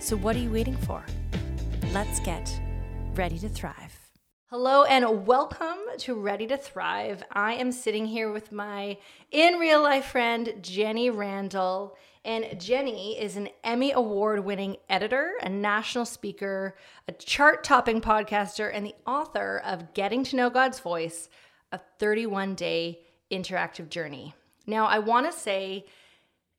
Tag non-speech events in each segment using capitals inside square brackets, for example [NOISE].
So, what are you waiting for? Let's get ready to thrive. Hello and welcome to Ready to Thrive. I am sitting here with my in real life friend, Jenny Randall. And Jenny is an Emmy Award winning editor, a national speaker, a chart topping podcaster, and the author of Getting to Know God's Voice, a 31 day interactive journey. Now, I want to say,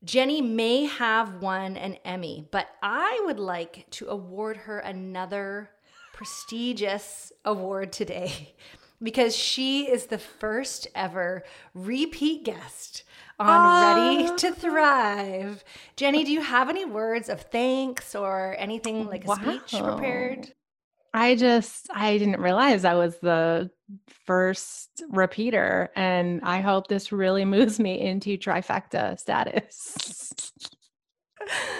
Jenny may have won an Emmy, but I would like to award her another prestigious award today [LAUGHS] because she is the first ever repeat guest on Ready to Thrive. Jenny, do you have any words of thanks or anything like a wow. speech prepared? I just I didn't realize I was the first repeater and I hope this really [LAUGHS] moves me into trifecta status.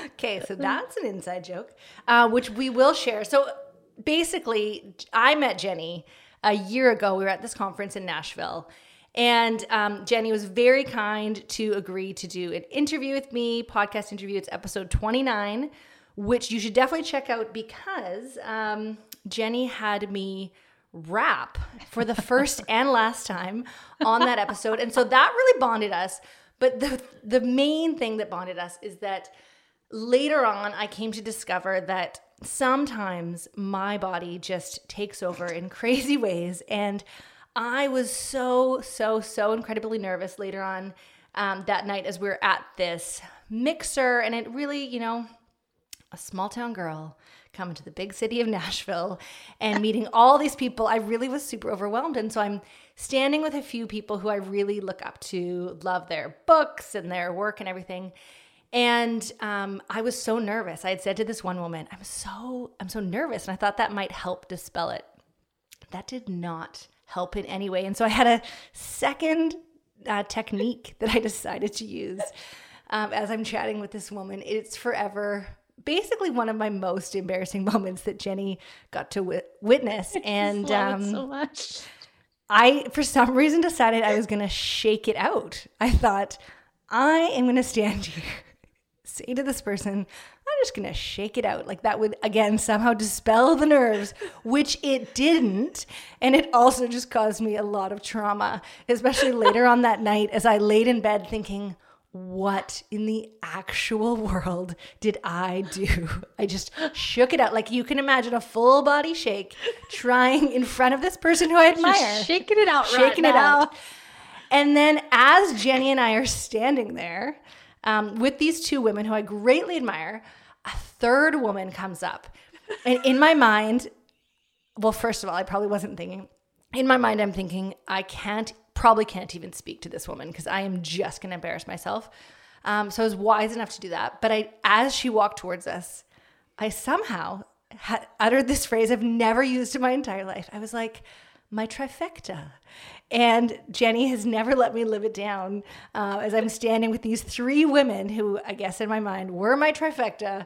okay, so [LAUGHS] that's an inside joke, uh, which we will share. So basically, I met Jenny a year ago. We were at this conference in Nashville. And um, Jenny was very kind to agree to do an interview with me, podcast interview. It's episode 29, which you should definitely check out because um, Jenny had me rap for the first [LAUGHS] and last time on that episode. And so that really bonded us. But the, the main thing that bonded us is that later on, I came to discover that sometimes my body just takes over in [LAUGHS] crazy ways. And I was so, so, so incredibly nervous later on um, that night as we were at this mixer. And it really, you know, a small town girl coming to the big city of Nashville and meeting all these people, I really was super overwhelmed. And so I'm standing with a few people who I really look up to, love their books and their work and everything. And um, I was so nervous. I had said to this one woman, "I'm so I'm so nervous," and I thought that might help dispel it. That did not help in any way. And so I had a second uh, technique that I decided to use um, as I'm chatting with this woman. It's forever basically one of my most embarrassing [LAUGHS] moments that Jenny got to w- witness. And um, so much. I, for some reason, decided I was going to shake it out. I thought, I am going to stand [LAUGHS] here say to this person, I'm just going to shake it out. Like that would, again, somehow dispel the nerves, which it didn't. And it also just caused me a lot of trauma, especially later on that night as I laid in bed thinking, what in the actual world did I do? [LAUGHS] I just shook it out. Like you can imagine a full body shake trying in front of this person who I admire. Just shaking it out, shaking right it now. out. And then as Jenny and I are standing there, um, with these two women who I greatly admire. A third woman comes up. And in my mind, well, first of all, I probably wasn't thinking. In my mind, I'm thinking, I can't, probably can't even speak to this woman because I am just going to embarrass myself. Um, so I was wise enough to do that. But I, as she walked towards us, I somehow had uttered this phrase I've never used in my entire life. I was like, my trifecta. And Jenny has never let me live it down uh, as I'm standing with these three women who, I guess, in my mind, were my trifecta.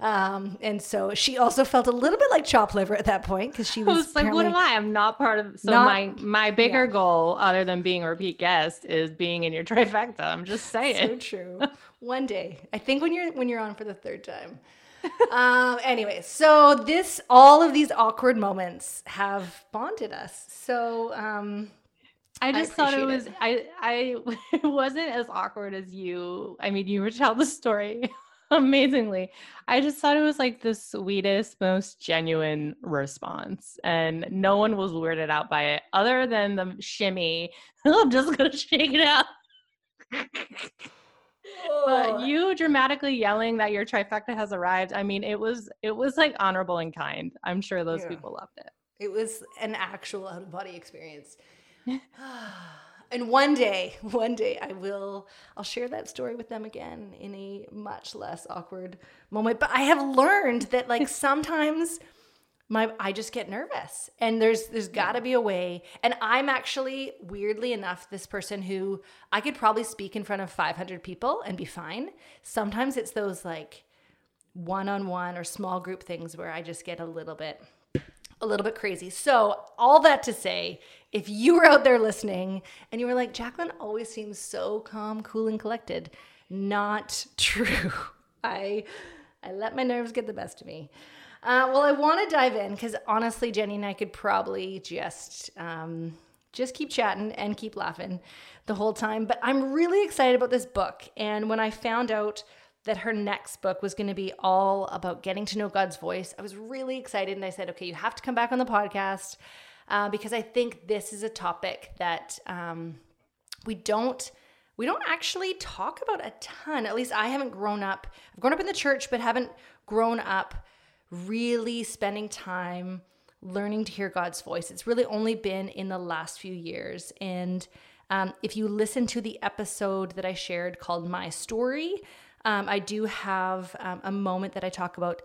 Um, and so she also felt a little bit like chop liver at that point because she [LAUGHS] was, was like, "What am I? I'm not part of." So not, my my bigger yeah. goal, other than being a repeat guest, is being in your [LAUGHS] trifecta. I'm just saying. So true. One day, I think when you're when you're on for the third time. [LAUGHS] um, anyway, so this all of these awkward moments have bonded us. So um, I just I thought it was it. I I it wasn't as awkward as you. I mean, you were tell the story [LAUGHS] amazingly. I just thought it was like the sweetest, most genuine response, and no one was weirded out by it, other than the shimmy. [LAUGHS] I'm just gonna shake it out. [LAUGHS] but you dramatically yelling that your trifecta has arrived. I mean, it was it was like honorable and kind. I'm sure those yeah. people loved it. It was an actual out of body experience. [SIGHS] [SIGHS] And one day, [LAUGHS] one day I will I'll share that story with them again in a much less awkward moment. But I have learned that like [LAUGHS] sometimes my I just get nervous. And there's there's got to be a way. And I'm actually weirdly enough this person who I could probably speak in front of 500 people and be fine. Sometimes it's those like one-on-one or small group things where I just get a little bit a little bit crazy. So, all that to say, if you were out there listening and you were like, Jacqueline always seems so calm, cool, and collected, not [LAUGHS] true. I I let my nerves get the best of me. Uh, well, I want to dive in because honestly, Jenny and I could probably just um, just keep chatting and keep laughing the whole time. But I'm really excited about this book. And when I found out that her next book was going to be all about getting to know God's voice, I was really excited. And I said, okay, you have to come back on the podcast uh, because I think this is a topic that um, we don't we don't actually talk about a ton. At least I haven't grown up. I've grown up in the church, but haven't grown up really spending time learning to hear God's voice. It's really only been in the last few years. And um, if you listen to the episode that I shared called My Story, um, I do have um, a moment that I talk about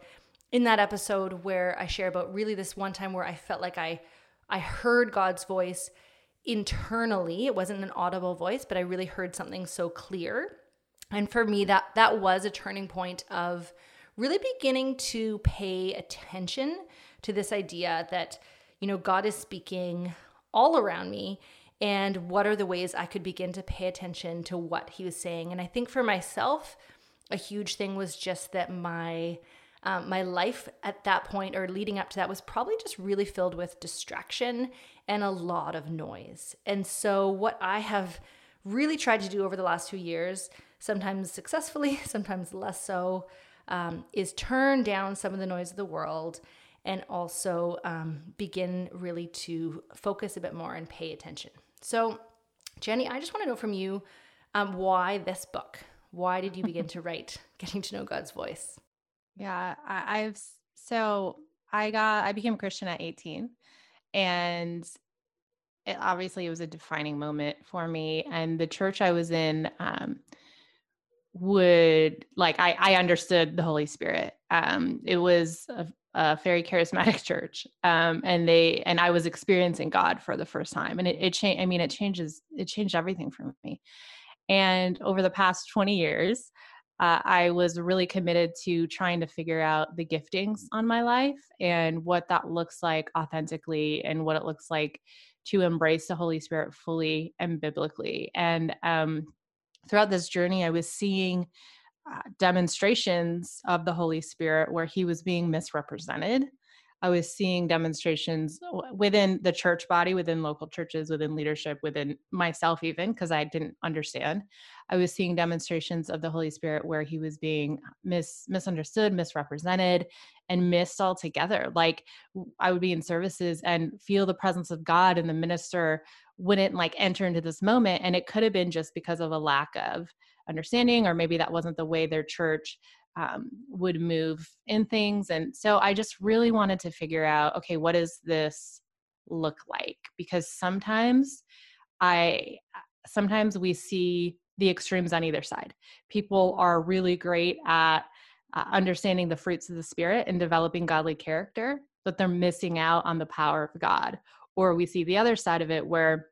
in that episode where I share about really this one time where I felt like I I heard God's voice internally. It wasn't an audible voice, but I really heard something so clear. And for me that that was a turning point of really beginning to pay attention to this idea that, you know, God is speaking all around me and what are the ways I could begin to pay attention to what he was saying. And I think for myself, a huge thing was just that my um, my life at that point or leading up to that was probably just really filled with distraction and a lot of noise. And so, what I have really tried to do over the last few years, sometimes successfully, [LAUGHS] sometimes less so, um, is turn down some of the noise of the world and also um, begin really to focus a bit more and pay attention. So, Jenny, I just want to know from you um, why this book? Why did you begin to [LAUGHS] write Getting to Know God's Voice? Yeah, I, I've so I got I became a Christian at 18 and it, obviously it was a defining moment for me and the church I was in um, would like I, I understood the Holy Spirit. Um, it was a, a very charismatic [LAUGHS] church, um, and they and I was experiencing God for the first time, and it, it changed. I mean, it changes. It changed everything for me. And over the past twenty years, uh, I was really committed to trying to figure out the giftings on my life and what that looks like authentically, and what it looks like to embrace the Holy Spirit fully and biblically. And um, throughout this journey, I was seeing uh, demonstrations of the Holy Spirit where he was being misrepresented. I was seeing demonstrations within the church body, within local churches, within leadership, within myself, even because I didn't understand. I was seeing demonstrations of the Holy Spirit where he was being mis- misunderstood, misrepresented, and missed altogether. Like I would be in services and feel the presence of God, and the minister wouldn't like enter into this moment. And it could have been just because of a lack of understanding, or maybe that wasn't the way their church um, would move in things. And so I just really wanted to figure out okay, what does this look like? Because sometimes I, sometimes we see the extremes on either side. People are really great at uh, understanding the fruits of the spirit and developing godly character, but they're missing out on the power of God. Or we see the other side of it where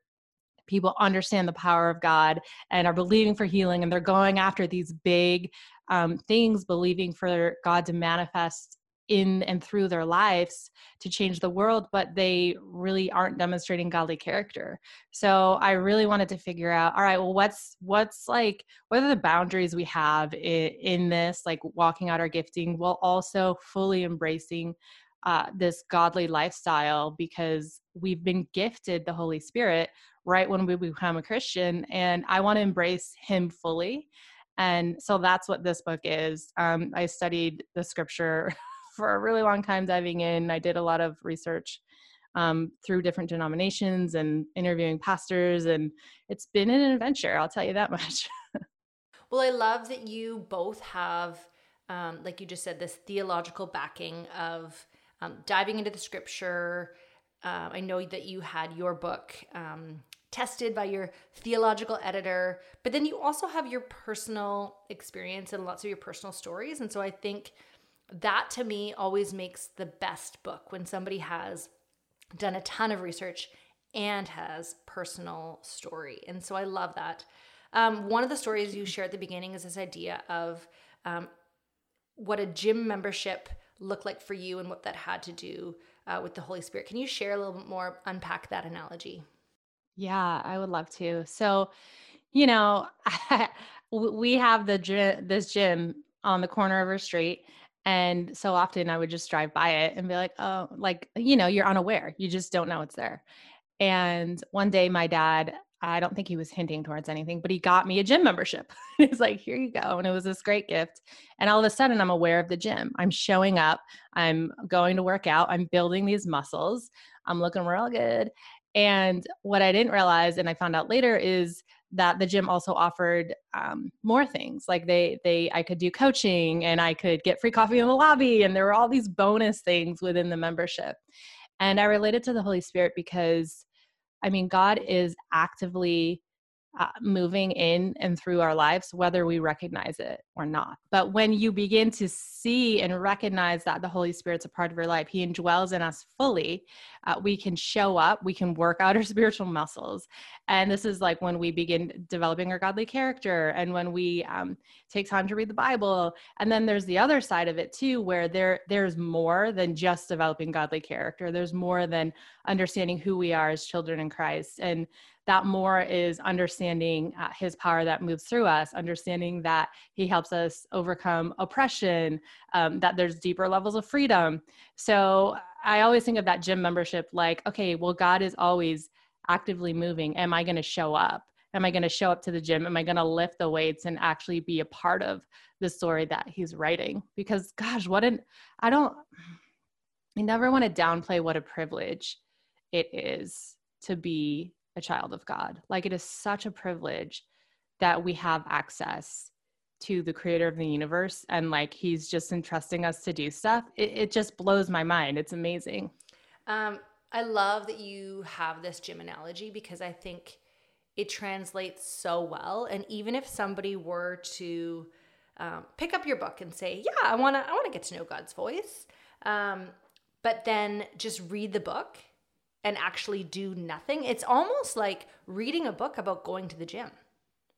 people understand the power of God and are believing for healing and they're going after these big um, things, believing for God to manifest in and through their lives to change the world but they really aren't demonstrating godly character. So i really wanted to figure out all right well what's what's like what are the boundaries we have in, in this like walking out our gifting while also fully embracing uh, this godly lifestyle? Because we've been gifted the holy spirit right when we become a christian and i want to embrace him fully and so that's what this book is um, i studied the scripture [LAUGHS] for a really long time diving in. I did a lot of research um, through different denominations and interviewing pastors, and it's been an adventure. I'll tell you that [LAUGHS] much. well, I love that you both have, um, like you just said, this theological backing of um, diving into the scripture. Uh, I know that you had your book, um, tested by your theological editor, but then you also have your personal experience and lots of your personal stories. And so I think that to me always makes the best book when somebody has done a ton of research and has personal story. And so I love that. Um, one of the stories you share at the beginning is this idea of um, what a gym membership looked like for you and what that had to do uh, with the Holy Spirit. Can you share a little bit more, unpack that analogy? Yeah, I would love to. So, you know, [LAUGHS] we have the this gym on the corner of our street. And so often I would just drive by it and be like, oh, like, you know, you're unaware. You just don't know it's there. And one day my dad, I don't think he was hinting towards anything, but he got me a gym membership. [LAUGHS] He's like, here you go. And it was this great gift. And all of a sudden, I'm aware of the gym. I'm showing up. I'm going to work out. I'm building these muscles. I'm looking real good. And what I didn't realize, and I found out later, is that the gym also offered um, more things. Like they, they, I could do coaching, and I could get free coffee in the lobby, and there were all these bonus things within the membership. And I related to the Holy Spirit because I mean, God is actively uh, moving in and through our lives, whether we recognize it or not. But when you begin to see and recognize that the Holy Spirit's a part of your life, He indwells in us fully, uh, we can show up, we can work out [LAUGHS] our spiritual muscles. And this is like when we begin developing our godly character and when we um, take time to read the Bible. And then there's the other side of it too, where there there's more than just developing godly character. There's more than understanding who we are as children in Christ. And that more is understanding uh, his power that moves through us, understanding that he helps us overcome oppression, um, that there's deeper levels of freedom. So I always think of that gym membership like, okay, well, God is always actively moving. Am I going to show up? Am I going to show up to the gym? Am I going to lift the weights and actually be a part of the story that he's writing? Because, gosh, what an, I don't, I never want to downplay what a privilege it is to be a child of God. Like it is such a privilege that we have access to the creator of the universe and like he's just entrusting us to do stuff. It, it just blows my mind. It's amazing. Um, I love that you have this gym analogy because I think it translates so well. And even if somebody were to um, pick up your book and say, "Yeah, I want to, I want to get to know God's voice," um, but then just read the book and actually do nothing. It's almost like reading a book about going to the gym.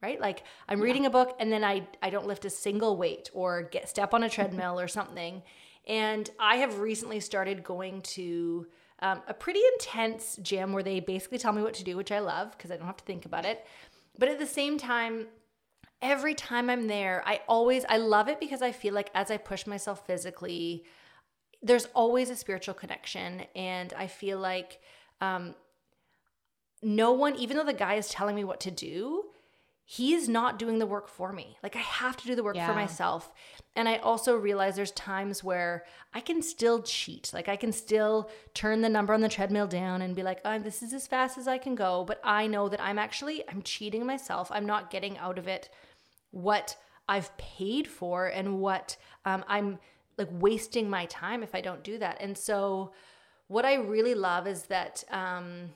Right? Like I'm yeah. reading a book and then I I don't lift a single weight or get step on a treadmill or something. And I have recently started going to um, a pretty intense gym where they basically tell me what to do, which I love because I don't have to think about it. But at the same time, every time I'm there, I always I love it because I feel like as I push myself physically, there's always a spiritual connection. And I feel like um, no one, even though the guy is telling me what to do, he's not doing the work for me. Like I have to do the work yeah. for myself. And I also realize there's times where I can still cheat. Like I can still turn the number on the treadmill down and be like, oh, this is as fast as I can go. But I know that I'm actually, I'm cheating myself. I'm not getting out of it what I've paid for and what um, I'm like wasting my time if I don't do that. And so, what I really love is that um,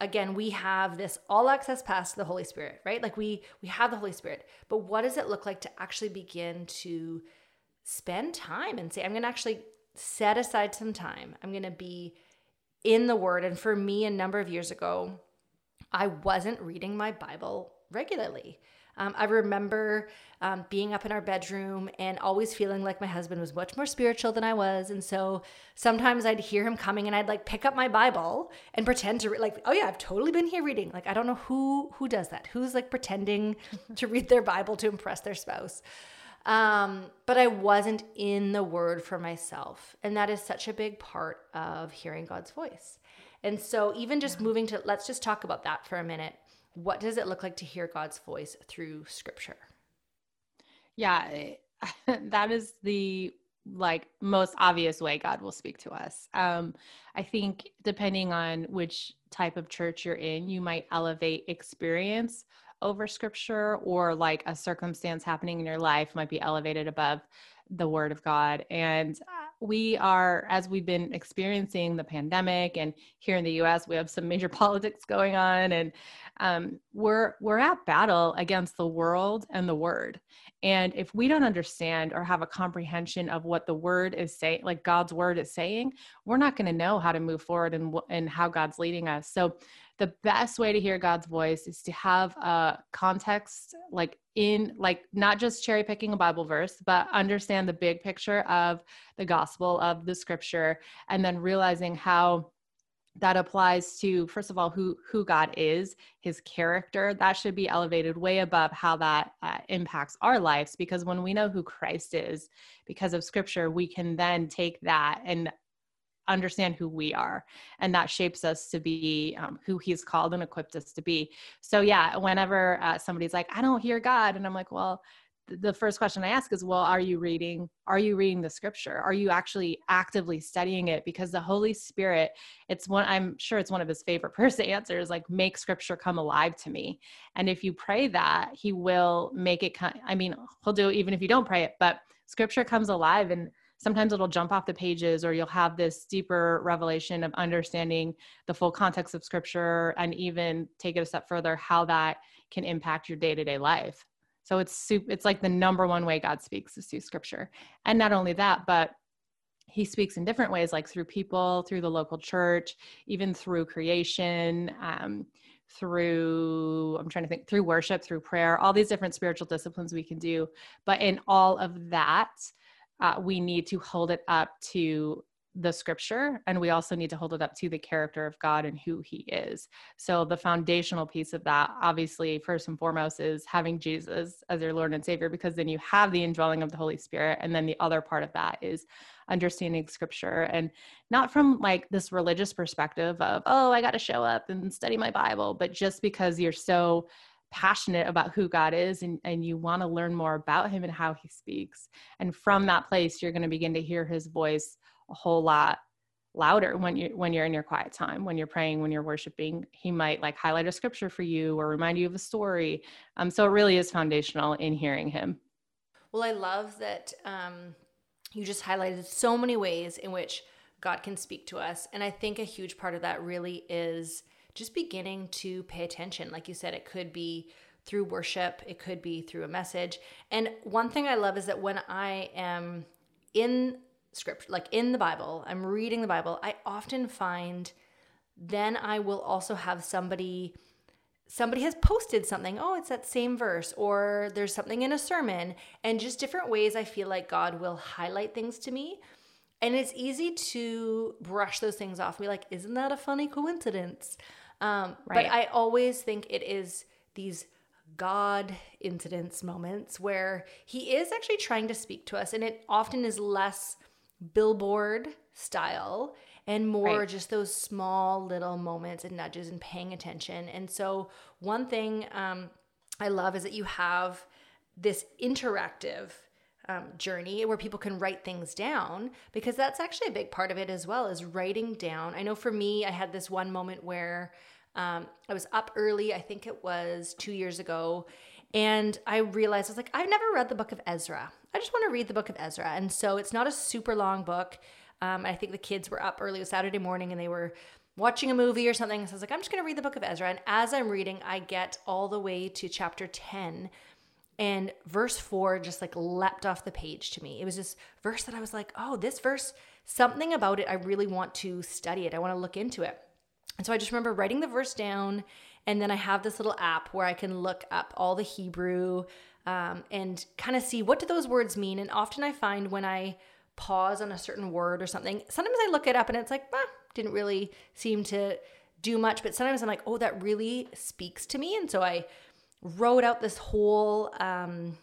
again we have this all access pass to the Holy Spirit, right? Like we we have the Holy Spirit, but what does it look like to actually begin to spend time and say, I'm going to actually set aside some time. I'm going to be in the Word. And for me, a number of years ago, I wasn't reading my Bible regularly. Um, I remember um, being up in our bedroom and always feeling like my husband was much more spiritual than I was. And so sometimes I'd hear him coming and I'd like pick up my Bible and pretend to re- like, oh yeah, I've totally been here reading. Like I don't know who who does that. Who's like pretending [LAUGHS] to read their Bible to impress their spouse. Um, but I wasn't in the word for myself. And that is such a big part of hearing God's voice. And so, even just moving to, let's just talk about that for a minute what does it look like to hear God's voice through scripture? Yeah, [LAUGHS] that is the like most obvious way God will speak to us. Um, I think depending on which type of church you're in, you might elevate experience over scripture or like a circumstance happening in your life might be elevated above the word of God. And we are, as we've been experiencing the pandemic, and here in the U.S., we have some major [LAUGHS] politics going on, and um, we're we're at battle against the world and the Word. And if we don't understand or have a comprehension of what the Word is saying, like God's Word is saying, we're not going to know how to move forward and and how God's leading us. So the best way to hear God's voice is to have a context like in like not just cherry picking a Bible verse, but understand the big picture of the gospel of the scripture and then realizing how that applies to first of all who who god is his character. That should be elevated way above how that uh, impacts our lives because when we know who christ is because of scripture we can then take that and understand who we are and that shapes us to be um, who he's called and equipped us to be. So yeah whenever uh, somebody's like i don't hear god and i'm like well the first question i ask is well are you reading are you reading the scripture? Are you actually actively studying it? Because the holy spirit it's one i'm sure it's one of his favorite [LAUGHS] verse answers like make scripture come alive to me. And if you pray that he will make it come i mean he'll do it even if you don't pray it but scripture comes alive and sometimes it'll jump off the pages or you'll have this deeper revelation of understanding the full context of scripture and even take it a step further how that can impact your day-to-day life. So it's super, it's like the number one way god speaks is through scripture. And not only that but he speaks in different ways like through people through the local church even through creation um, through i'm trying to think through worship through prayer all these different spiritual disciplines we can do. But in all of that uh, we need to hold it up to the scripture and we also need to hold it up to the character of God and who he is. So the foundational piece of that obviously first and foremost is having Jesus as your Lord and Savior because then you have the indwelling of the Holy Spirit and then the other part of that is understanding scripture and not from like this religious perspective of oh I got to show up and study my Bible but just because you're so passionate about who God is and, and you want to learn more about him and how he speaks. And from that place, you're going to begin to hear his voice a whole lot louder when you when you're in your quiet time when you're praying when you're worshiping. He might like highlight a scripture for you or remind you of a story. Um, so it really is foundational in hearing him. Well i love that um, you just highlighted so many ways in which god can speak to us and i think a huge part of that really is just beginning to pay attention. Like you said, it could be through worship, it could be through a message. And one thing I love is that when I am in script, like in the Bible, I'm reading the Bible, I often find then I will also have somebody somebody has posted something oh it's that same verse or there's something in a sermon and just different ways i feel like god will highlight things to me and it's easy to brush those things off and be like isn't that a funny coincidence um, right. But I always think it is these God incidents moments where he is actually trying to speak to us, and it often is less billboard style and more right. just those small little moments and nudges and paying attention. And so, one thing um, I love is that you have this interactive um, journey where people can write things down because that's actually a big part of it as well is writing down. I know for me, I had this one moment where um, I was up early, I think it was two years ago, and I realized I was like, I've never read the book of Ezra. I just want to read the book of Ezra. And so it's not a super long book. Um, I think the kids were up early, Saturday morning, and they were watching a movie or something. So I was like, I'm just going to read the book of Ezra. And as I'm reading, I get all the way to chapter 10 and verse four just like leapt off the page to me. It was this verse that I was like, oh, this verse, something about it, I really want to study it. I want to look into it. And so I just remember writing the verse down, and then I have this little app where I can look up all the Hebrew um, and kind of see what do those words mean. And often I find when I pause on a certain word or something, sometimes I look it up and it's like, didn't really seem to do much. But sometimes I'm like, oh, that really speaks to me. And so I wrote out this whole um,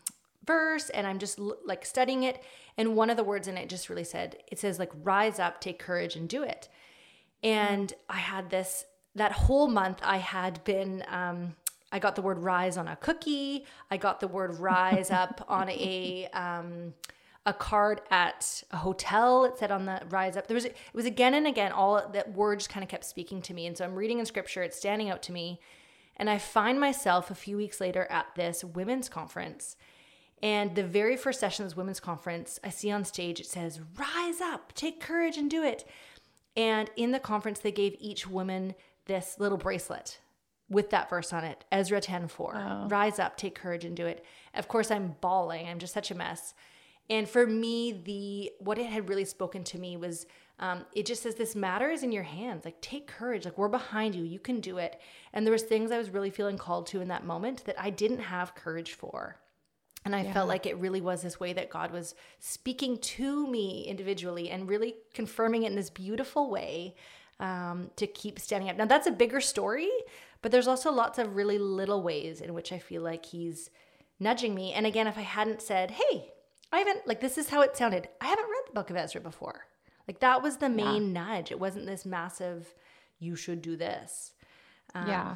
verse and I'm just like studying it. And one of the words in it just really said, it says, like, rise up, take courage, and do it. And I had this, that whole month, I had been, um, I got the word rise on a cookie. I got the word rise [LAUGHS] up on a, um, a card at a hotel. It said on the rise up. There was it was again and again. All that word just kind of kept speaking to me, and so I'm reading in scripture. It's standing out to me, and I find myself a few weeks later at this women's conference, And the very first session of this women's conference, I see on stage it says, Rise up, take courage and do it. And in the conference, they gave each woman this little bracelet with that verse on it Ezra 10 4. Oh. Rise up, take courage and do it. Of course, I'm bawling. I'm just such a mess. And for me, the what it had really spoken to me was um, it just says this matter is in your hands. Like take courage. Like we're behind you. You can do it. And there was things I was really feeling called to in that moment that I didn't have courage for. And I yeah. felt like it really was this way that God was speaking to me individually and really confirming it in this beautiful way um, to keep standing up. Now, that's a bigger story, but there's also lots of really little ways in which I feel like He's nudging me. And again, if I hadn't said, hey, I haven't, like, this is how it sounded, I haven't read the book of Ezra before. Like, that was the main yeah. nudge. It wasn't this massive, you should do this. Um, yeah.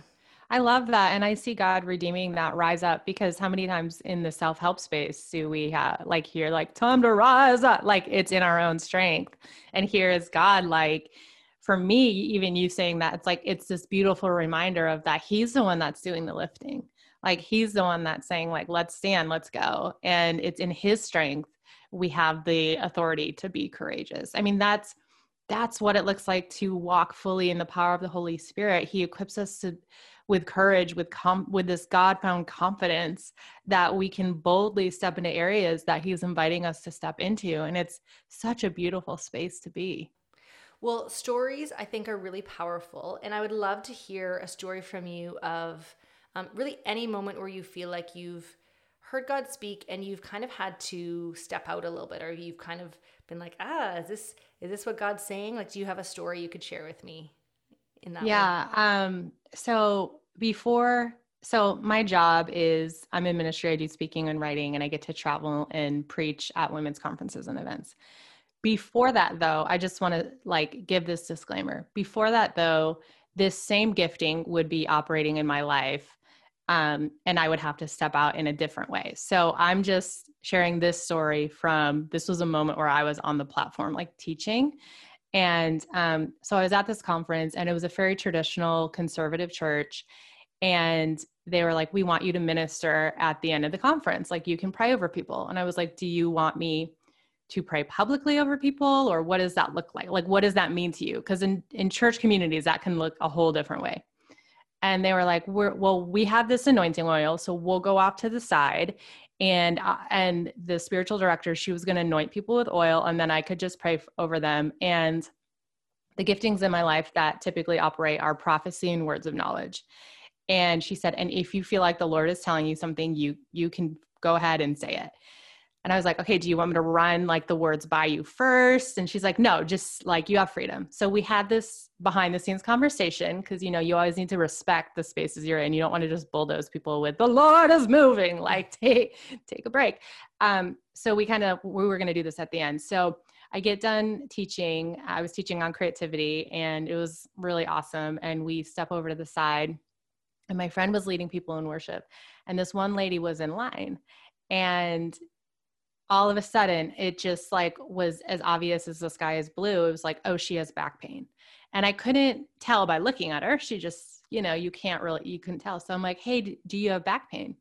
I love that. And I see God redeeming that rise up because how many times in the self help space do we have like here, like, time to rise up? Like it's in our own strength. And here is God, like, for me, even you saying that, it's like, it's this beautiful reminder of that He's the one that's doing the lifting. Like He's the one that's saying, like, let's stand, let's go. And it's in His strength we have the authority to be courageous. I mean, that's that's what it looks like to walk fully in the power of the Holy Spirit. He equips us to with courage with com- with this god found confidence that we can boldly step into areas that he's inviting us to step into and it's such a beautiful space to be well stories i think are really powerful and i would love to hear a story from you of um, really any moment where you feel like you've heard god speak and you've kind of had to step out a little bit or you've kind of been like ah is this is this what god's saying? Like do you have a story you could share with me in that yeah way? um so before so my job is i'm in ministry i do speaking and writing and i get to travel and preach at women's conferences and events. Before that though i just want to like give this disclaimer. Before that though this same gifting would be operating in my life um, and i would have to step out in a different way so i'm just sharing this story from this was a moment where i was on the platform like teaching and um, so I was at this conference, and it was a very traditional conservative church. And they were like, We want you to minister at the end of the conference. Like, you can pray over people. And I was like, Do you want me to pray publicly over people? Or what does that look like? Like, what does that mean to you? Because in, in church communities, that can look a whole different way. And they were like, We're, Well, we have this anointing oil. So we'll go off to the side. And uh, and the spiritual director she was going to anoint people with oil and then i could just pray f- over them. And the giftings in my life that typically operate are prophecy and words of knowledge. And she said and if you feel like the lord is telling you something you you can go ahead and say it and I was like, okay, do you want me to run like the words by you first? And she's like, no, just like you have freedom. So we had this behind the scenes conversation because, you know, you always need to respect the spaces you're in. You don't want to just bulldoze people with the Lord is moving, [LAUGHS] like take, take a break. Um, so we kind of, we were going to do this at the end. So I get done teaching. I was teaching on creativity and it was really awesome. And we step over to the side and my friend was leading people in worship. And this one lady was in line and all of a sudden it just like was as obvious as the sky is blue it was like oh she has back pain. And i couldn't tell by looking at her she just you know you can't really you couldn't tell. So i'm like hey do you have back pain?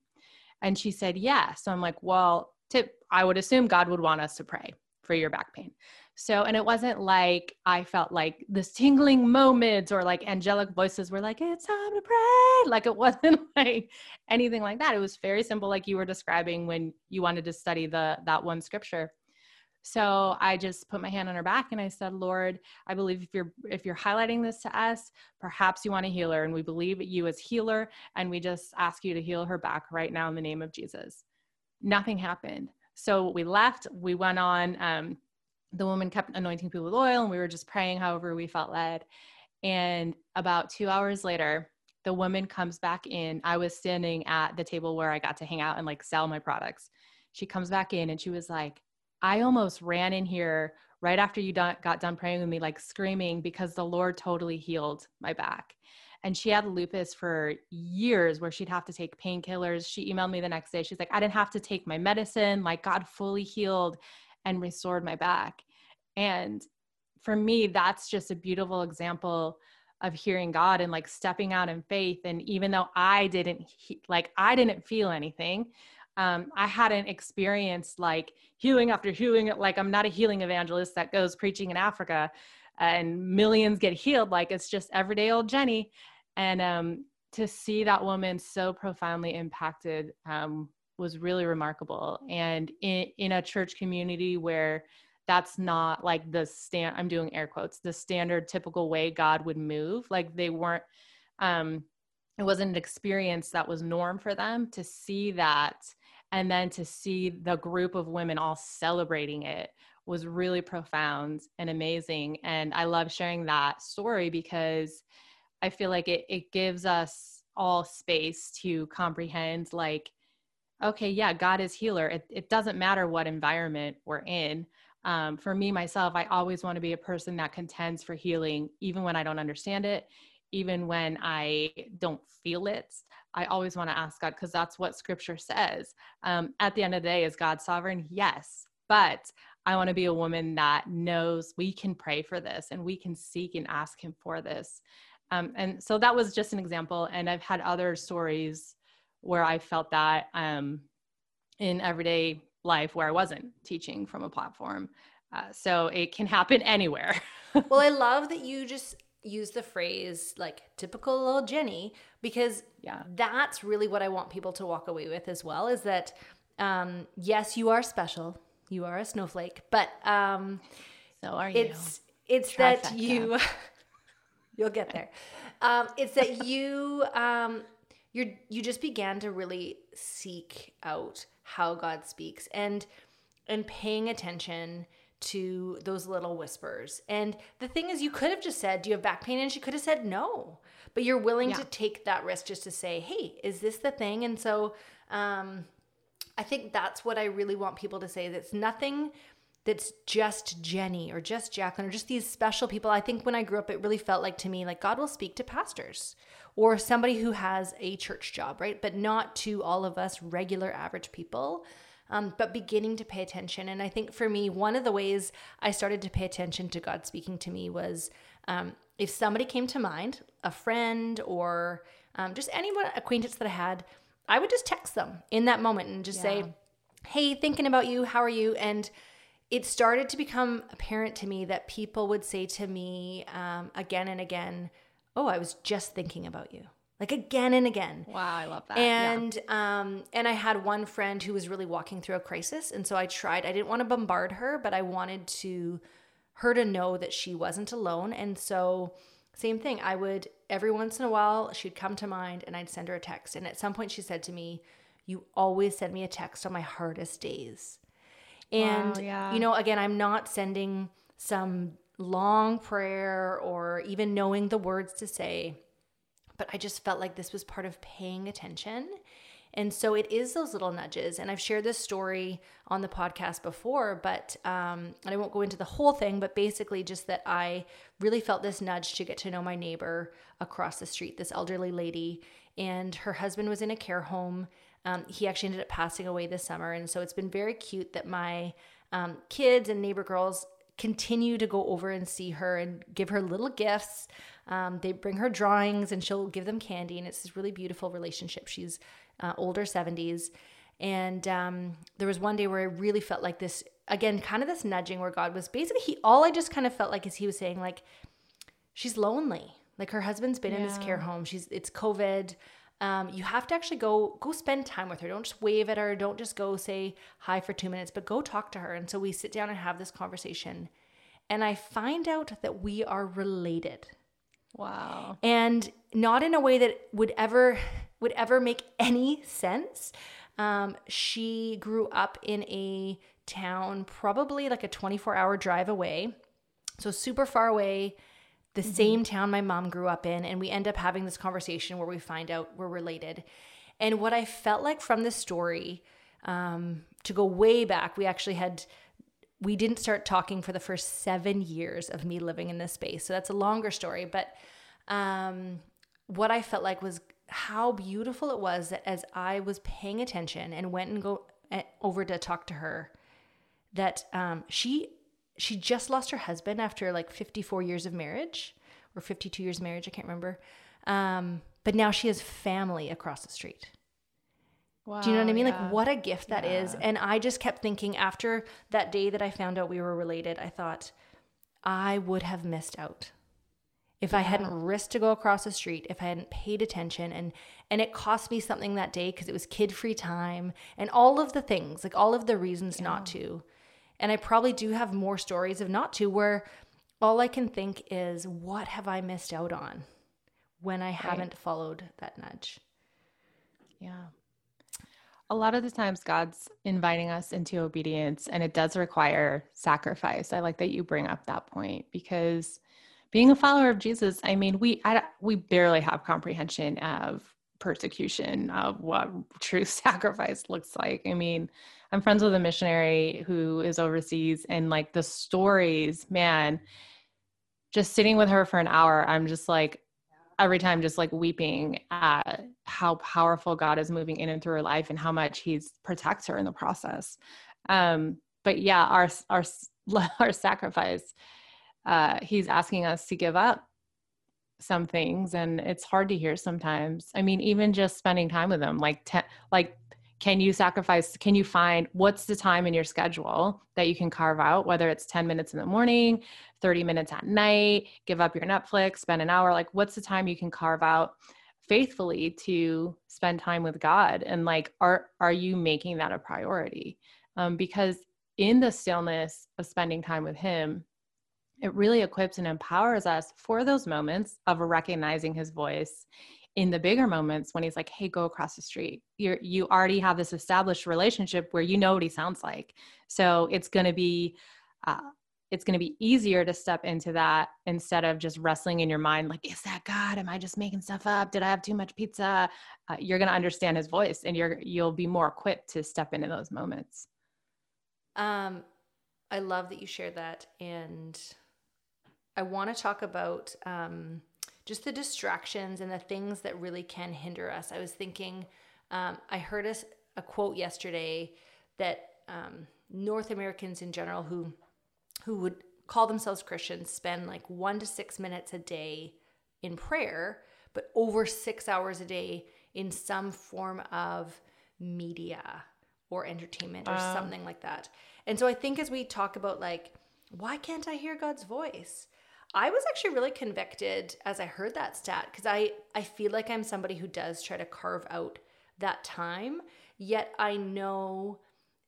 And she said yeah. So i'm like well tip i would assume god would want us to pray for your back pain so, and it wasn't like I felt like this tingling moments or like angelic voices were like, it's time to pray. Like it [LAUGHS] wasn't like anything like that. It was very simple, like you were describing when you wanted to study the that one scripture. So I just put my hand on her back and I said, Lord, I believe if you're if you're highlighting this to us, perhaps you want to heal her. And we believe you as healer, and we just ask you to heal her back right now in the name of Jesus. Nothing happened. So we left, we went on. Um, the woman kept anointing people with oil and we were just praying however we felt led. And about two hours later, the woman comes back in. I was standing at the table where I got to hang out and like sell my products. She comes back in and she was like, I almost ran in here right after you got done praying with me, like screaming because the Lord totally healed my back. And she had lupus for years where she'd have to take painkillers. She emailed me the next day. She's like, I didn't have to take my medicine. Like, God fully healed and restored my back. And for me, that's just a beautiful example of hearing God and like stepping out in faith. And even though I didn't like, I didn't feel anything, um, I hadn't experienced like healing after healing. Like I'm not a healing evangelist that goes preaching in Africa and millions get healed. Like it's just everyday old Jenny. And um, to see that woman so profoundly impacted um, was really remarkable. And in, in a church community where that's not like the stand, I'm doing air quotes, the standard typical way God would move. Like they weren't, um, it wasn't an experience that was norm for them to see that and then to see the group of women all celebrating it was really profound and amazing and i love sharing that story because i feel like it, it gives us all space to comprehend like okay yeah god is healer it, it doesn't matter what environment we're in um, for me myself i always want to be a person that contends for healing even when i don't understand it even when I don't feel it. I always want to ask God because that's what scripture says. Um, at the end of the day, is God sovereign? Yes. But I want to be a woman that knows we can pray for this and we can seek and ask Him for this. Um, and so that was just an example. And I've had other stories where I felt that um, in everyday life where I wasn't teaching from a platform. Uh, so it can happen anywhere. [LAUGHS] well, I love that you just use the phrase like typical little Jenny because yeah. that's really what I want people to walk away with as well is that um, yes, you are special. You are a snowflake, but um, so are you. It's it's Trifecta. that you [LAUGHS] you'll get there. Um, it's that you um, you you just began to really seek out how God speaks and and paying attention to those little whispers. And the thing is, you could have just said, Do you have back pain? And she could have said no. But you're willing yeah. to take that risk just to say, Hey, is this the thing? And so um, I think that's what I really want people to say. That's nothing that's just Jenny or just Jacqueline or just these special people. I think when I grew up, it really felt like to me like God will speak to pastors or somebody who has a church job, right? But not to all of us regular average people um, but beginning to pay attention. And I think for me, one of the ways I started to pay attention to God speaking to me was um, if somebody came to mind, a friend or um, just anyone acquaintance that I had, I would just text them in that moment and just yeah. say, "Hey, thinking about you. How are you?" And it started to become apparent to me that people would say to me um, again and again, "Oh, I was just thinking about you." like again and again. Wow, I love that. And yeah. um and I had one friend who was really walking through a crisis and so I tried I didn't want to bombard her, but I wanted to her to know that she wasn't alone and so same thing. I would every once in a while she'd come to mind and I'd send her a text and at some point she said to me, "You always send me a text on my hardest days." And wow, yeah. you know, again, I'm not sending some long prayer or even knowing the words to say but I just felt like this was part of paying attention. And so it is those little nudges. And I've shared this story on the podcast before, but, um, and I won't go into the whole thing, but basically just that I really felt this nudge to get to know my neighbor across the street, this elderly lady. And her husband was in a care home. Um, he actually ended up passing away this summer. And so it's been very cute that my um, kids and neighbor girls continue to go over and see her and give her little gifts. Um, they bring her drawings and she'll give them candy, and it's this really beautiful relationship. She's uh, older 70s. And um, there was one day where I really felt like this again, kind of this nudging where God was basically, he, all I just kind of felt like is he was saying, like, she's lonely. Like her husband's been yeah. in this care home. She's, it's COVID. Um, you have to actually go go spend time with her. Don't just wave at her. Don't just go say hi for two minutes, but go talk to her. And so we sit down and have this conversation, and I find out that we are related. Wow. And not in a way that would ever would ever make any sense. Um, she grew up in a town, probably like a 24 hour drive away. So super far away, the mm-hmm. same town my mom grew up in. And we end up having this conversation where we find out we're related. And what I felt like from this story, um, to go way back, we actually had we didn't start talking for the first seven years of me living in this space. So that's a longer story. But um, what I felt like was how beautiful it was that as I was paying attention and went and go eh, over to talk to her, that um, she she just lost her husband after like 54 years of marriage or 52 years of marriage. I can't remember. Um, but now she has family across the street. Wow, Do you know what I mean? Yeah. Like, what a gift that yeah. is. And I just kept thinking after that day that I found out we were related, I thought, I would have missed out if yeah. I hadn't risked to go across the street, if I hadn't paid attention and and it cost me something that day because it was kid-free time and all of the things, like all of the reasons yeah. not to. And I probably do have more stories of not to where all I can think is what have I missed out on when I right. haven't followed that nudge. Yeah a lot of the times God's inviting us into obedience and it does require sacrifice. I like that you bring up that point because being a follower of Jesus, I mean, we I, we barely have comprehension of persecution of what true [LAUGHS] sacrifice looks like. I mean, I'm friends with a missionary who is overseas and like the stories, man, just sitting with her for an hour, I'm just like every time just like weeping at how powerful God is moving in and through her life and how much he's protects her in the process. Um, but yeah, our, our, [LAUGHS] our sacrifice, uh, he's asking us to give up some things and it's hard to hear sometimes. I mean, even just spending time with them, like, te- like can you sacrifice can you find what's the time in your schedule that you can carve out whether it's 10 minutes in the morning 30 minutes at night give up your netflix spend an hour? Like what's the time you can carve out faithfully to spend time with god? And like are are you making that a priority? Um, because in the stillness of spending time with him it really equips and empowers us for those moments of recognizing his voice in the bigger moments when he's like hey go across the street. You you already have this established relationship where you know what he sounds like. So it's going to be uh, it's going to be easier to step into that instead of just wrestling in your mind like is that god? Am i just making stuff up? Did i have too much pizza? Uh, you're going to understand his voice and you're you'll be more equipped to step into those moments. Um i love that you shared that and i want to talk about um just the distractions and the things that really can hinder us. I was thinking, um, I heard a, a, quote yesterday that um, North Americans in general who who would call themselves Christians spend like one to six minutes a day in prayer, but over six hours a day in some form of media or entertainment or um. something like that. And so I think as we talk about like, why can't I hear God's voice? I was actually really convicted as I heard that stat because I, I feel like I'm somebody who does try to carve out that time. Yet I know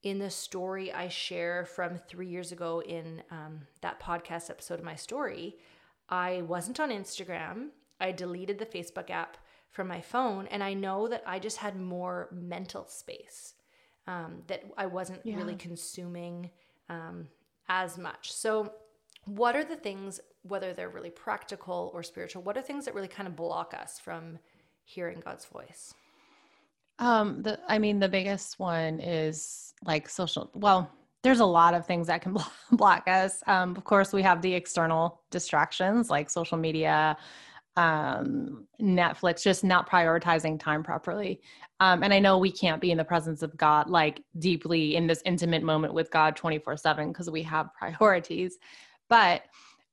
in the story I share from three years ago in um, that podcast episode of my story, I wasn't on Instagram. I deleted the Facebook app from my phone, and I know that I just had more mental space, um, that I wasn't yeah. really consuming um, as much. So, what are the things whether they're really practical or spiritual, what are things that really kind of block us from hearing God's voice? Um, the, I mean, the biggest one is like social. Well, there's a lot of things that can [LAUGHS] block us. Um, of course, we have the external distractions like social media, um, Netflix, just not prioritizing time properly. Um, and I know we can't be in the presence of God like deeply in this intimate moment with God 24 7 because we have [LAUGHS] priorities. But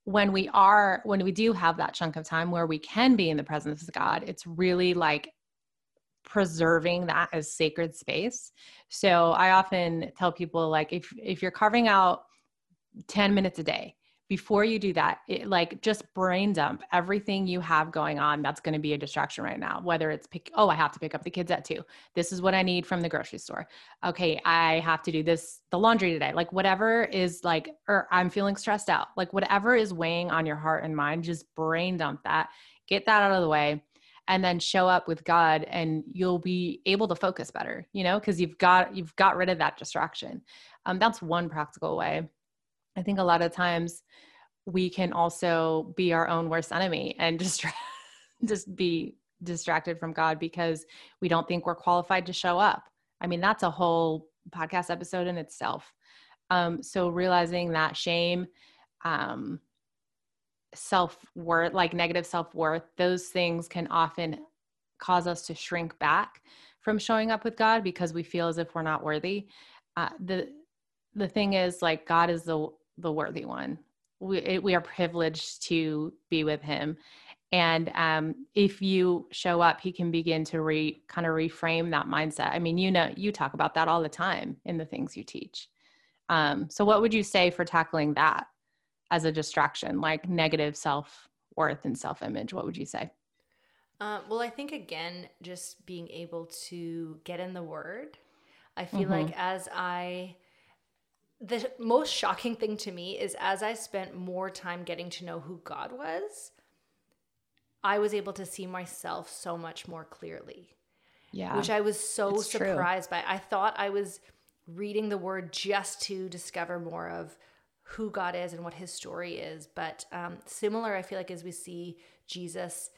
when we are when we do have that chunk of time where we can be in the presence of god it's really like preserving that as sacred space. So i often tell people like if if you're carving out 10 minutes a day before you do that it, like just brain dump everything you have going on that's going to be a distraction right now whether it's pick oh i have to pick up the kids at two. This is what i need from the grocery store. Okay i have to do this the laundry today. Like whatever is like or i'm feeling stressed out. Like whatever is weighing on your heart and mind just brain dump that get that out of the way and then show up with god and you'll be able to focus better you know because you've got you've got rid of that distraction. Um, that's one practical way I think a lot of times we can also be our own worst enemy and [LAUGHS] just just be distracted from God because we don't think we're qualified to show up. I mean, that's a whole podcast episode in itself. Um, so realizing that shame, um, self worth, like negative self worth, those things can often cause us to shrink back from showing up with God because we feel as if we're not worthy. Uh, the the thing is, like God is the the worthy one. We, we are privileged to be with him. and um, if you show up he can begin to re kind of reframe that mindset i mean you know you talk about that all the time in the things you teach um, so what would you say for tackling that as a distraction like negative self-worth and self-image what would you say uh, well i think again just being able to get in the word i feel mm-hmm. like as i the most shocking thing to me is as i spent more time getting to know who god was I was able to see myself so much more clearly. Yeah. Which I was so surprised true. by. I thought I was reading the word just to discover more of who God is and what his story is. But um, similar, I feel like, as we see Jesus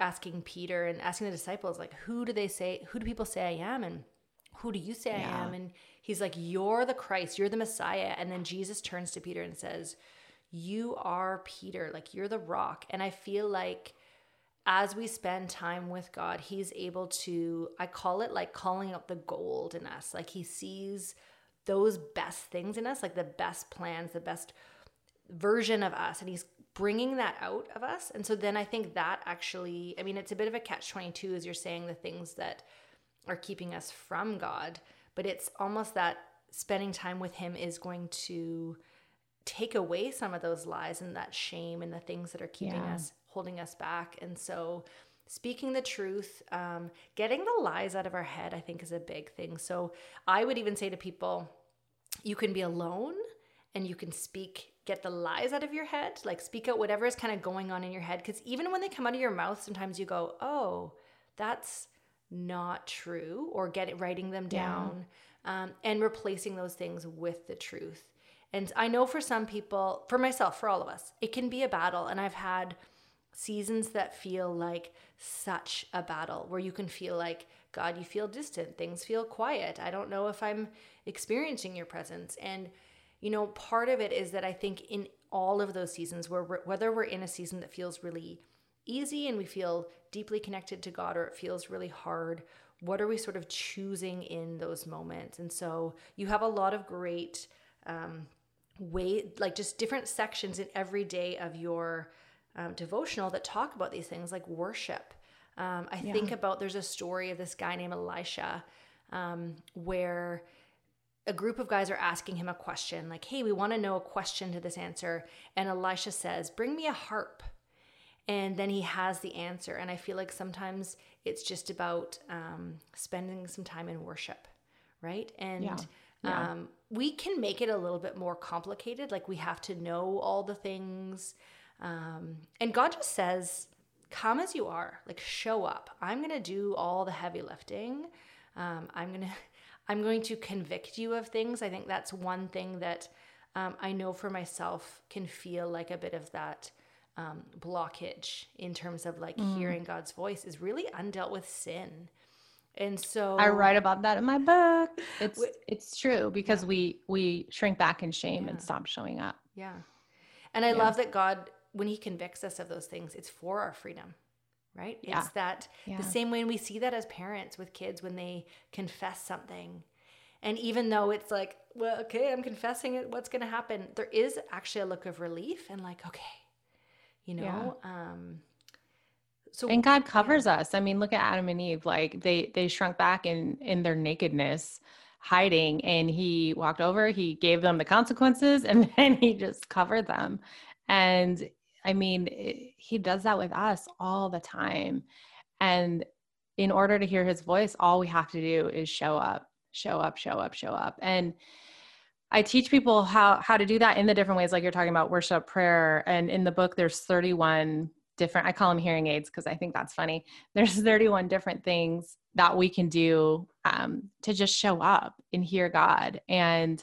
asking Peter and asking the disciples, like, who do they say, who do people say I am? And who do you say yeah. I am? And he's like, you're the Christ, you're the Messiah. And then Jesus turns to Peter and says, you are Peter, like, you're the rock. And I feel like as we spend time with God, He's able to, I call it like calling up the gold in us. Like He sees those best things in us, like the best plans, the best version of us. And He's bringing that out of us. And so then I think that actually, I mean, it's a bit of a catch 22 as you're saying the things that are keeping us from God, but it's almost that spending time with Him is going to take away some of those lies and that shame and the things that are keeping yeah. us holding us back. And so, speaking the truth, um, getting the lies out of our head, I think is a big thing. So, I would even say to people, you can be alone and you can speak get the lies out of your head like speak out whatever is kind of going on in your head because even when they come out of your mouth sometimes you go oh that's not true or get it writing them down yeah. um, and replacing those things with the truth. And i know for some people for myself for all of us it can be a battle. And i've had seasons that feel like such a battle where you can feel like god you feel distant. Things feel quiet. I don't know if i'm experiencing your presence. And you know part of it is that i think in all of those seasons where we're, whether we're in a season that feels really easy and we feel deeply connected to god or it feels really hard what are we sort of choosing in those moments and so you have a lot of great um, way like just different sections in every day of your um, devotional that talk about these things like worship. Um, I yeah. think about there's a story of this guy named Elisha um, where a group of guys are asking him a question like, hey, we want to know a question to this answer. And Elisha says, bring me a harp. And then he has the answer. And I feel like sometimes it's just about um, spending some time in worship, right? And yeah. Yeah. Um, we can make it a little bit more complicated. Like we have to know all the things. Um, and God just says, come as you are, like show up. I'm going to do all the heavy lifting. Um, I'm going [LAUGHS] to, I'm going to convict you of things. I think that's one thing that um, I know for myself can feel like a bit of that um, blockage in terms of like mm. hearing God's voice is really undealt with sin. And so I write about that in my book. It's it's true because yeah. we we shrink back in shame yeah. and stop showing up. Yeah. And I yeah. love that God when he convicts us of those things, it's for our freedom, right? It's that the same way we see that as parents with kids when they confess something. And even though it's like, well, okay, I'm confessing it, what's going to happen? There is actually a look of relief and like, okay, you know, yeah. um, so and God covers yeah. us. I mean, look at Adam and Eve. Like they they shrunk back in in their nakedness, hiding, and He walked over. He gave them the consequences, [LAUGHS] and then He just covered them. And I mean, it, he does that with us all the time. And in order to hear his voice, all we have to do is show up, show up, show up, show up. And I teach people how how to do that in the different ways, like you're talking about worship, prayer, and in the book there's 31 different. I call them hearing aids because I think that's funny. [LAUGHS] There's 31 different things that we can do um, to just show up and hear God. And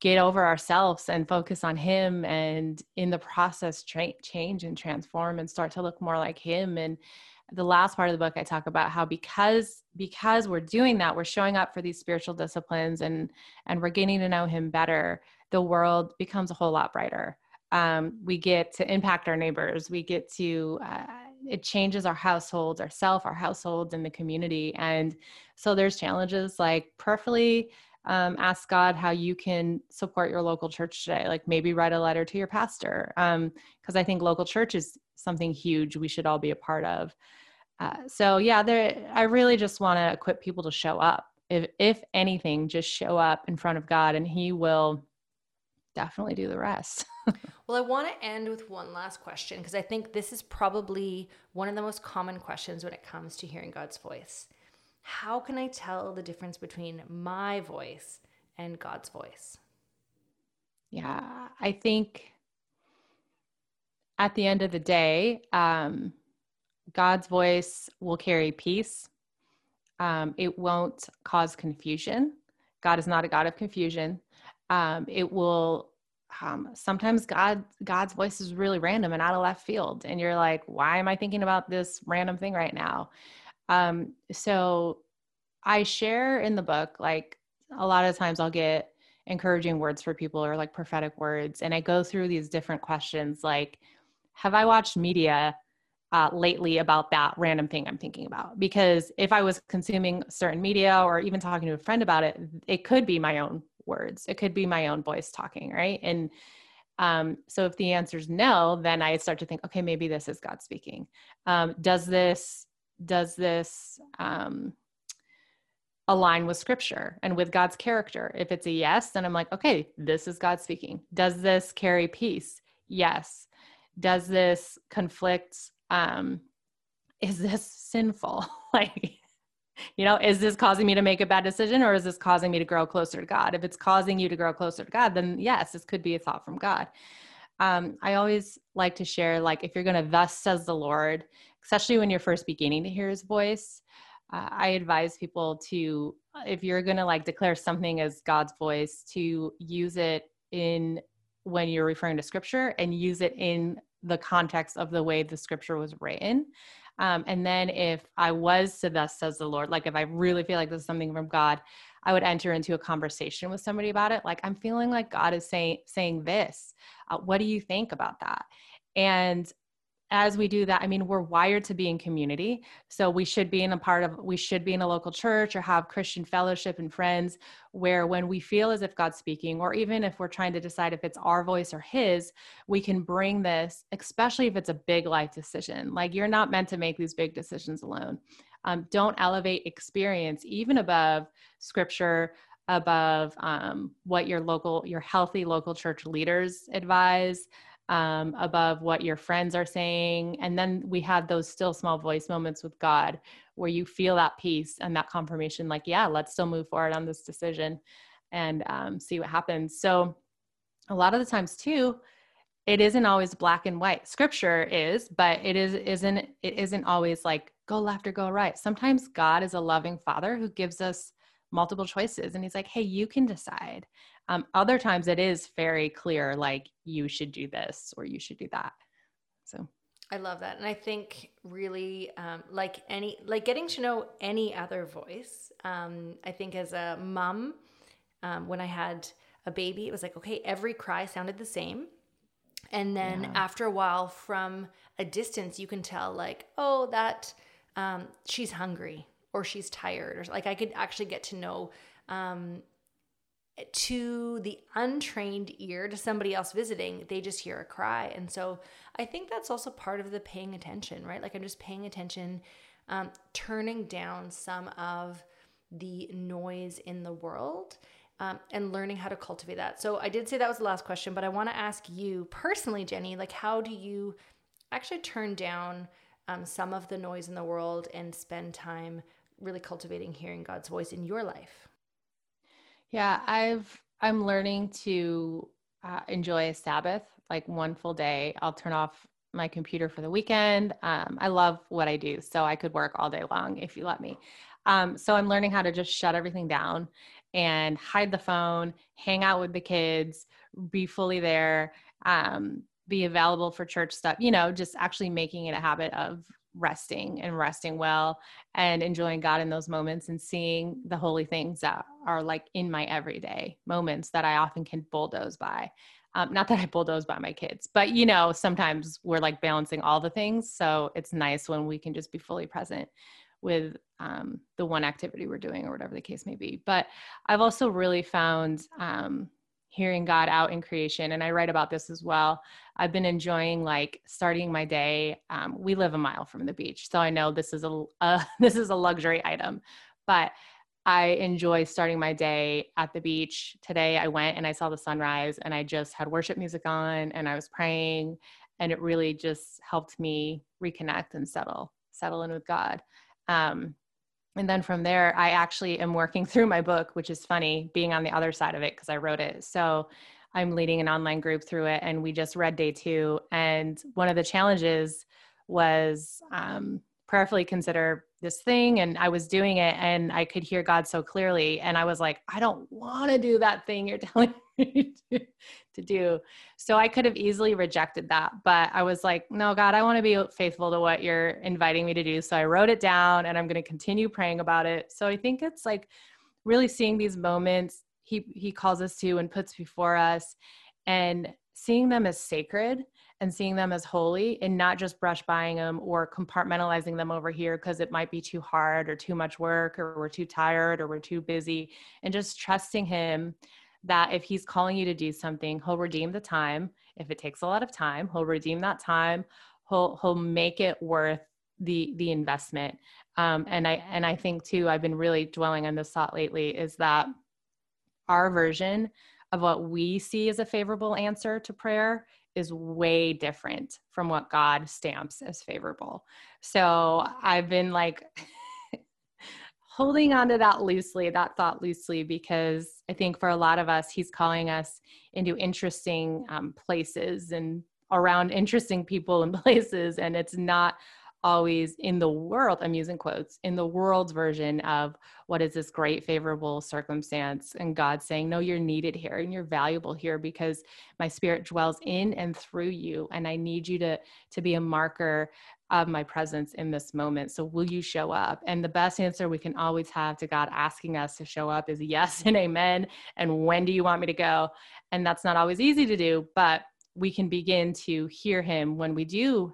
get over ourselves and focus on him and in the process tra- change and transform and start to look more like him and the last part of the book i talk about how because because we're doing that we're showing up for these spiritual disciplines and and we're getting to know him better the world becomes a whole lot brighter um, we get to impact our neighbors we get to uh, it changes our households ourself our households and the community and so there's challenges like prayerfully um, ask God how you can support your local church today. Like maybe write a letter to your pastor, because um, I think local church is something huge we should all be a part of. Uh, so yeah, there. I really just want to equip people to show up. If if anything, just show up in front of God, and He will definitely do the rest. [LAUGHS] well, I want to end with one last question because I think this is probably one of the most common questions when it comes to hearing God's voice. How can I tell the difference between my voice and God's voice? Yeah, I think at the end of the day, um, God's voice will carry peace. Um, it won't cause confusion. God is not a God of confusion. Um, it will um, sometimes God God's voice is really random and out of left field, and you're like, why am I thinking about this random thing right now? Um, so I share in the book like a lot of times I'll get encouraging words for people or like prophetic words, and I go through these different questions like, have I watched media? Uh, lately about that random thing I'm thinking about. Because if I was consuming certain media or even talking to a friend about it, it could be my own words. It could be my own voice talking, right? And um, so if the answer is no, then I start to think, okay, maybe this is God speaking. Um, does this does this um, align with Scripture and with God's character? If it's a yes, then I'm like, okay, this is God speaking. Does this carry peace? Yes. Does this conflict? Um, is this sinful? [LAUGHS] like you know is this causing me to make a bad decision or is this causing me to grow closer to god if it's causing you to grow closer to god then yes this could be a thought from god um, i always like to share like if you're going to thus says the lord especially when you're first beginning to hear his voice uh, i advise people to if you're going to like declare something as god's voice to use it in when you're referring to scripture and use it in the context of the way the scripture was written um, and then if I was to thus says the Lord, like if I really feel like this is something from God, I would enter into a conversation with somebody about it. Like I'm feeling like God is saying saying this. Uh, what do you think about that? And as we do that, I mean, we're wired to be in community. So we should be in a part of, we should be in a local church or have Christian fellowship and friends where when we feel as if God's speaking, or even if we're trying to decide if it's our voice or His, we can bring this, especially if it's a big life decision. Like you're not meant to make these big decisions alone. Um, don't elevate experience even above scripture, above um, what your local, your healthy local church leaders advise um, above what your friends are saying. And then we have those still small voice moments with God where you feel that peace and that confirmation like, yeah, let's still move forward on this decision and um, see what happens. So, a lot of the times, too, it isn't always black and white. Scripture is, but it is isn't it isn't always like go left or go right. Sometimes God is a loving father who gives us multiple choices and he's like, "Hey, you can decide." Um, other times it is very clear, like you should do this or you should do that. So I love that. And I think really um, like any, like getting to know any other voice. Um, I think as a mom, um, when I had a baby, it was like, okay, every cry sounded the same. And then yeah. after a while, from a distance, you can tell, like, oh, that um, she's hungry or she's tired, or like I could actually get to know um, to the untrained ear to somebody else visiting they just hear a cry. And so i think that's also part of the paying attention right? Like i'm just paying attention um, turning down some of the noise in the world um, and learning how to cultivate that. So i did say that was the last question but i want to ask you personally jenny like how do you actually turn down um, some of the noise in the world and spend time really cultivating hearing god's voice in your life yeah, I've I'm learning to uh, enjoy a Sabbath, like one full day. I'll turn off my computer for the weekend. Um, I love what I do, so I could work all day long if you let me. Um, so I'm learning how to just shut everything down and hide the phone, hang out with the kids, be fully there, um, be available for church stuff. You know, just actually making it a habit of resting and resting well and enjoying God in those moments and seeing the holy things that are like in my everyday moments that I often can bulldoze by. Um, not that I bulldoze by my kids, but you know, sometimes we're like balancing all the things. So it's nice when we can just be fully present with um, the one activity we're doing or whatever the case may be. But I've also really found um, hearing God out in creation, and I write about this as well. I've been enjoying like starting my day. Um, we live a mile from the beach, so I know this is a [LAUGHS] uh, this is a luxury item, but I enjoy starting my day at the beach. Today I went and I saw the sunrise and I just had worship music on and I was praying and it really just helped me reconnect and settle settle in with God. Um, and then from there, I actually am working [LAUGHS] through my book, which is funny being on the other side of it because I wrote it. So I'm leading an online group through it, and we just read day two. And one of the challenges was um, prayerfully consider this thing and I was doing it and I could hear God so clearly and I was like I don't want to do that thing you're [LAUGHS] telling me [LAUGHS] to, do. So I could have easily rejected that, but I was like, no God, I want to be faithful to what you're inviting me to do. So I wrote it down and I'm going to continue praying about it. So I think it's like really seeing these moments he he calls us to and puts before us and seeing them as sacred and seeing them as holy and not just brush buying them or compartmentalizing them over here because it might be too hard or too much work or we're too tired or we're too busy and just trusting him that if he's calling you to do something he'll redeem the time. If it takes a lot of time he'll redeem that time. He'll he'll make it worth the the investment. Um, and i and i think too i've been really dwelling on this thought lately is that our version of what we see as a favorable answer to prayer is way different from what God stamps as favorable. So I've been like [LAUGHS] holding on to that loosely, that thought loosely, because I think for a lot of us, He's calling us into interesting um, places and around interesting people and [LAUGHS] places. And it's not always in the world, I'm using quotes, in the world's version of what is this great favorable circumstance and God saying, No, you're needed here and you're valuable here because my spirit dwells in and through you. And I need you to, to be a marker of my presence in this moment. So will you show up? And the best answer we can always have to God asking us to show up is yes [LAUGHS] and amen. And when do you want me to go? And that's not always easy to do, but we can begin to hear him when we do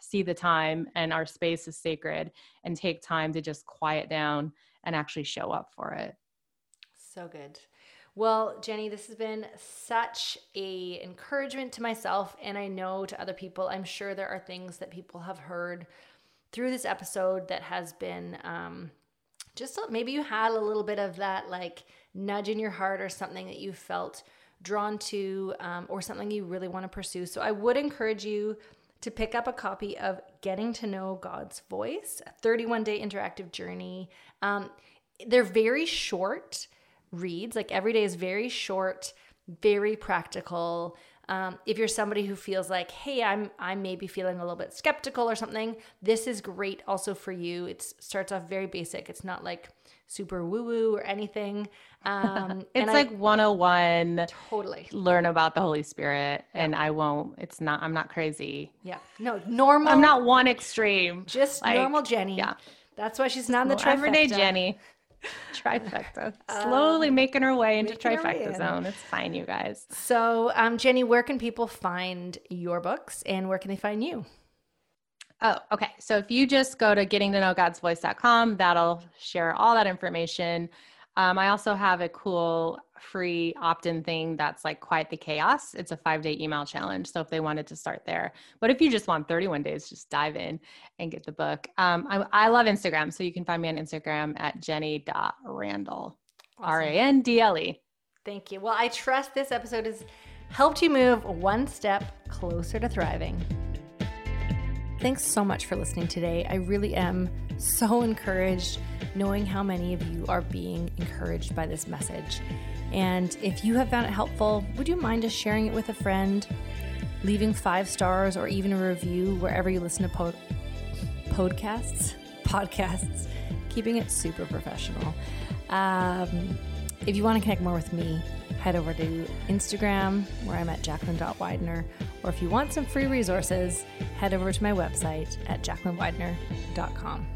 see the time and our space is sacred and take time to just quiet down and actually show up for it. So good. Well, Jenny, this has been such a encouragement to myself and I know to other people. I'm sure there are things that people have heard through this episode that has been um, just maybe you had a little bit of that like nudge in your heart or something that you felt drawn to um, or something you really want to pursue. So I would encourage you to pick up a copy of Getting to Know God's Voice, a 31 day interactive journey. Um, they're very short reads, like every day is very short, very practical. Um, if you're somebody who feels like, hey, I'm I'm maybe feeling a little bit skeptical or something, this is great also for you. It starts off very basic. It's not like super woo woo or anything. Um, [LAUGHS] it's like I, 101. Totally. Learn about the Holy Spirit, yeah. and I won't. It's not. I'm not crazy. Yeah. No. Normal. I'm not one extreme. Just like, normal Jenny. Yeah. That's why she's not in the trifecta. Everyday Jenny. [LAUGHS] trifecta. Slowly um, making her way into trifecta way zone. It's fine, you guys. So, um, Jenny, where can people find your books, and where can they find you? Oh, okay. So if you just go to gettingtoknowgodsvoice.com, that'll share all that information. Um, I also have a cool free opt in thing that's like Quiet the Chaos. It's a five day email challenge. So if they wanted to start there, but if you just want 31 days, just dive in and get the book. Um, I, I, love Instagram. So you can find me on Instagram at jenny.randle, awesome. R A N D L E. Thank you. Well, I trust this episode has helped you move one step closer to thriving. Thanks so much for listening today. I really am so encouraged knowing how many of you are being encouraged by this message. And if you have found it helpful, would you mind just sharing it with a friend, leaving five stars or even a review wherever you listen to po- podcasts? [LAUGHS] Podcasts, keeping it super professional. Um, if you want to connect more with me, head over to Instagram where I'm at jacqueline.widener. Or if you want some free resources, head over to my website at jacquelinewidener.com.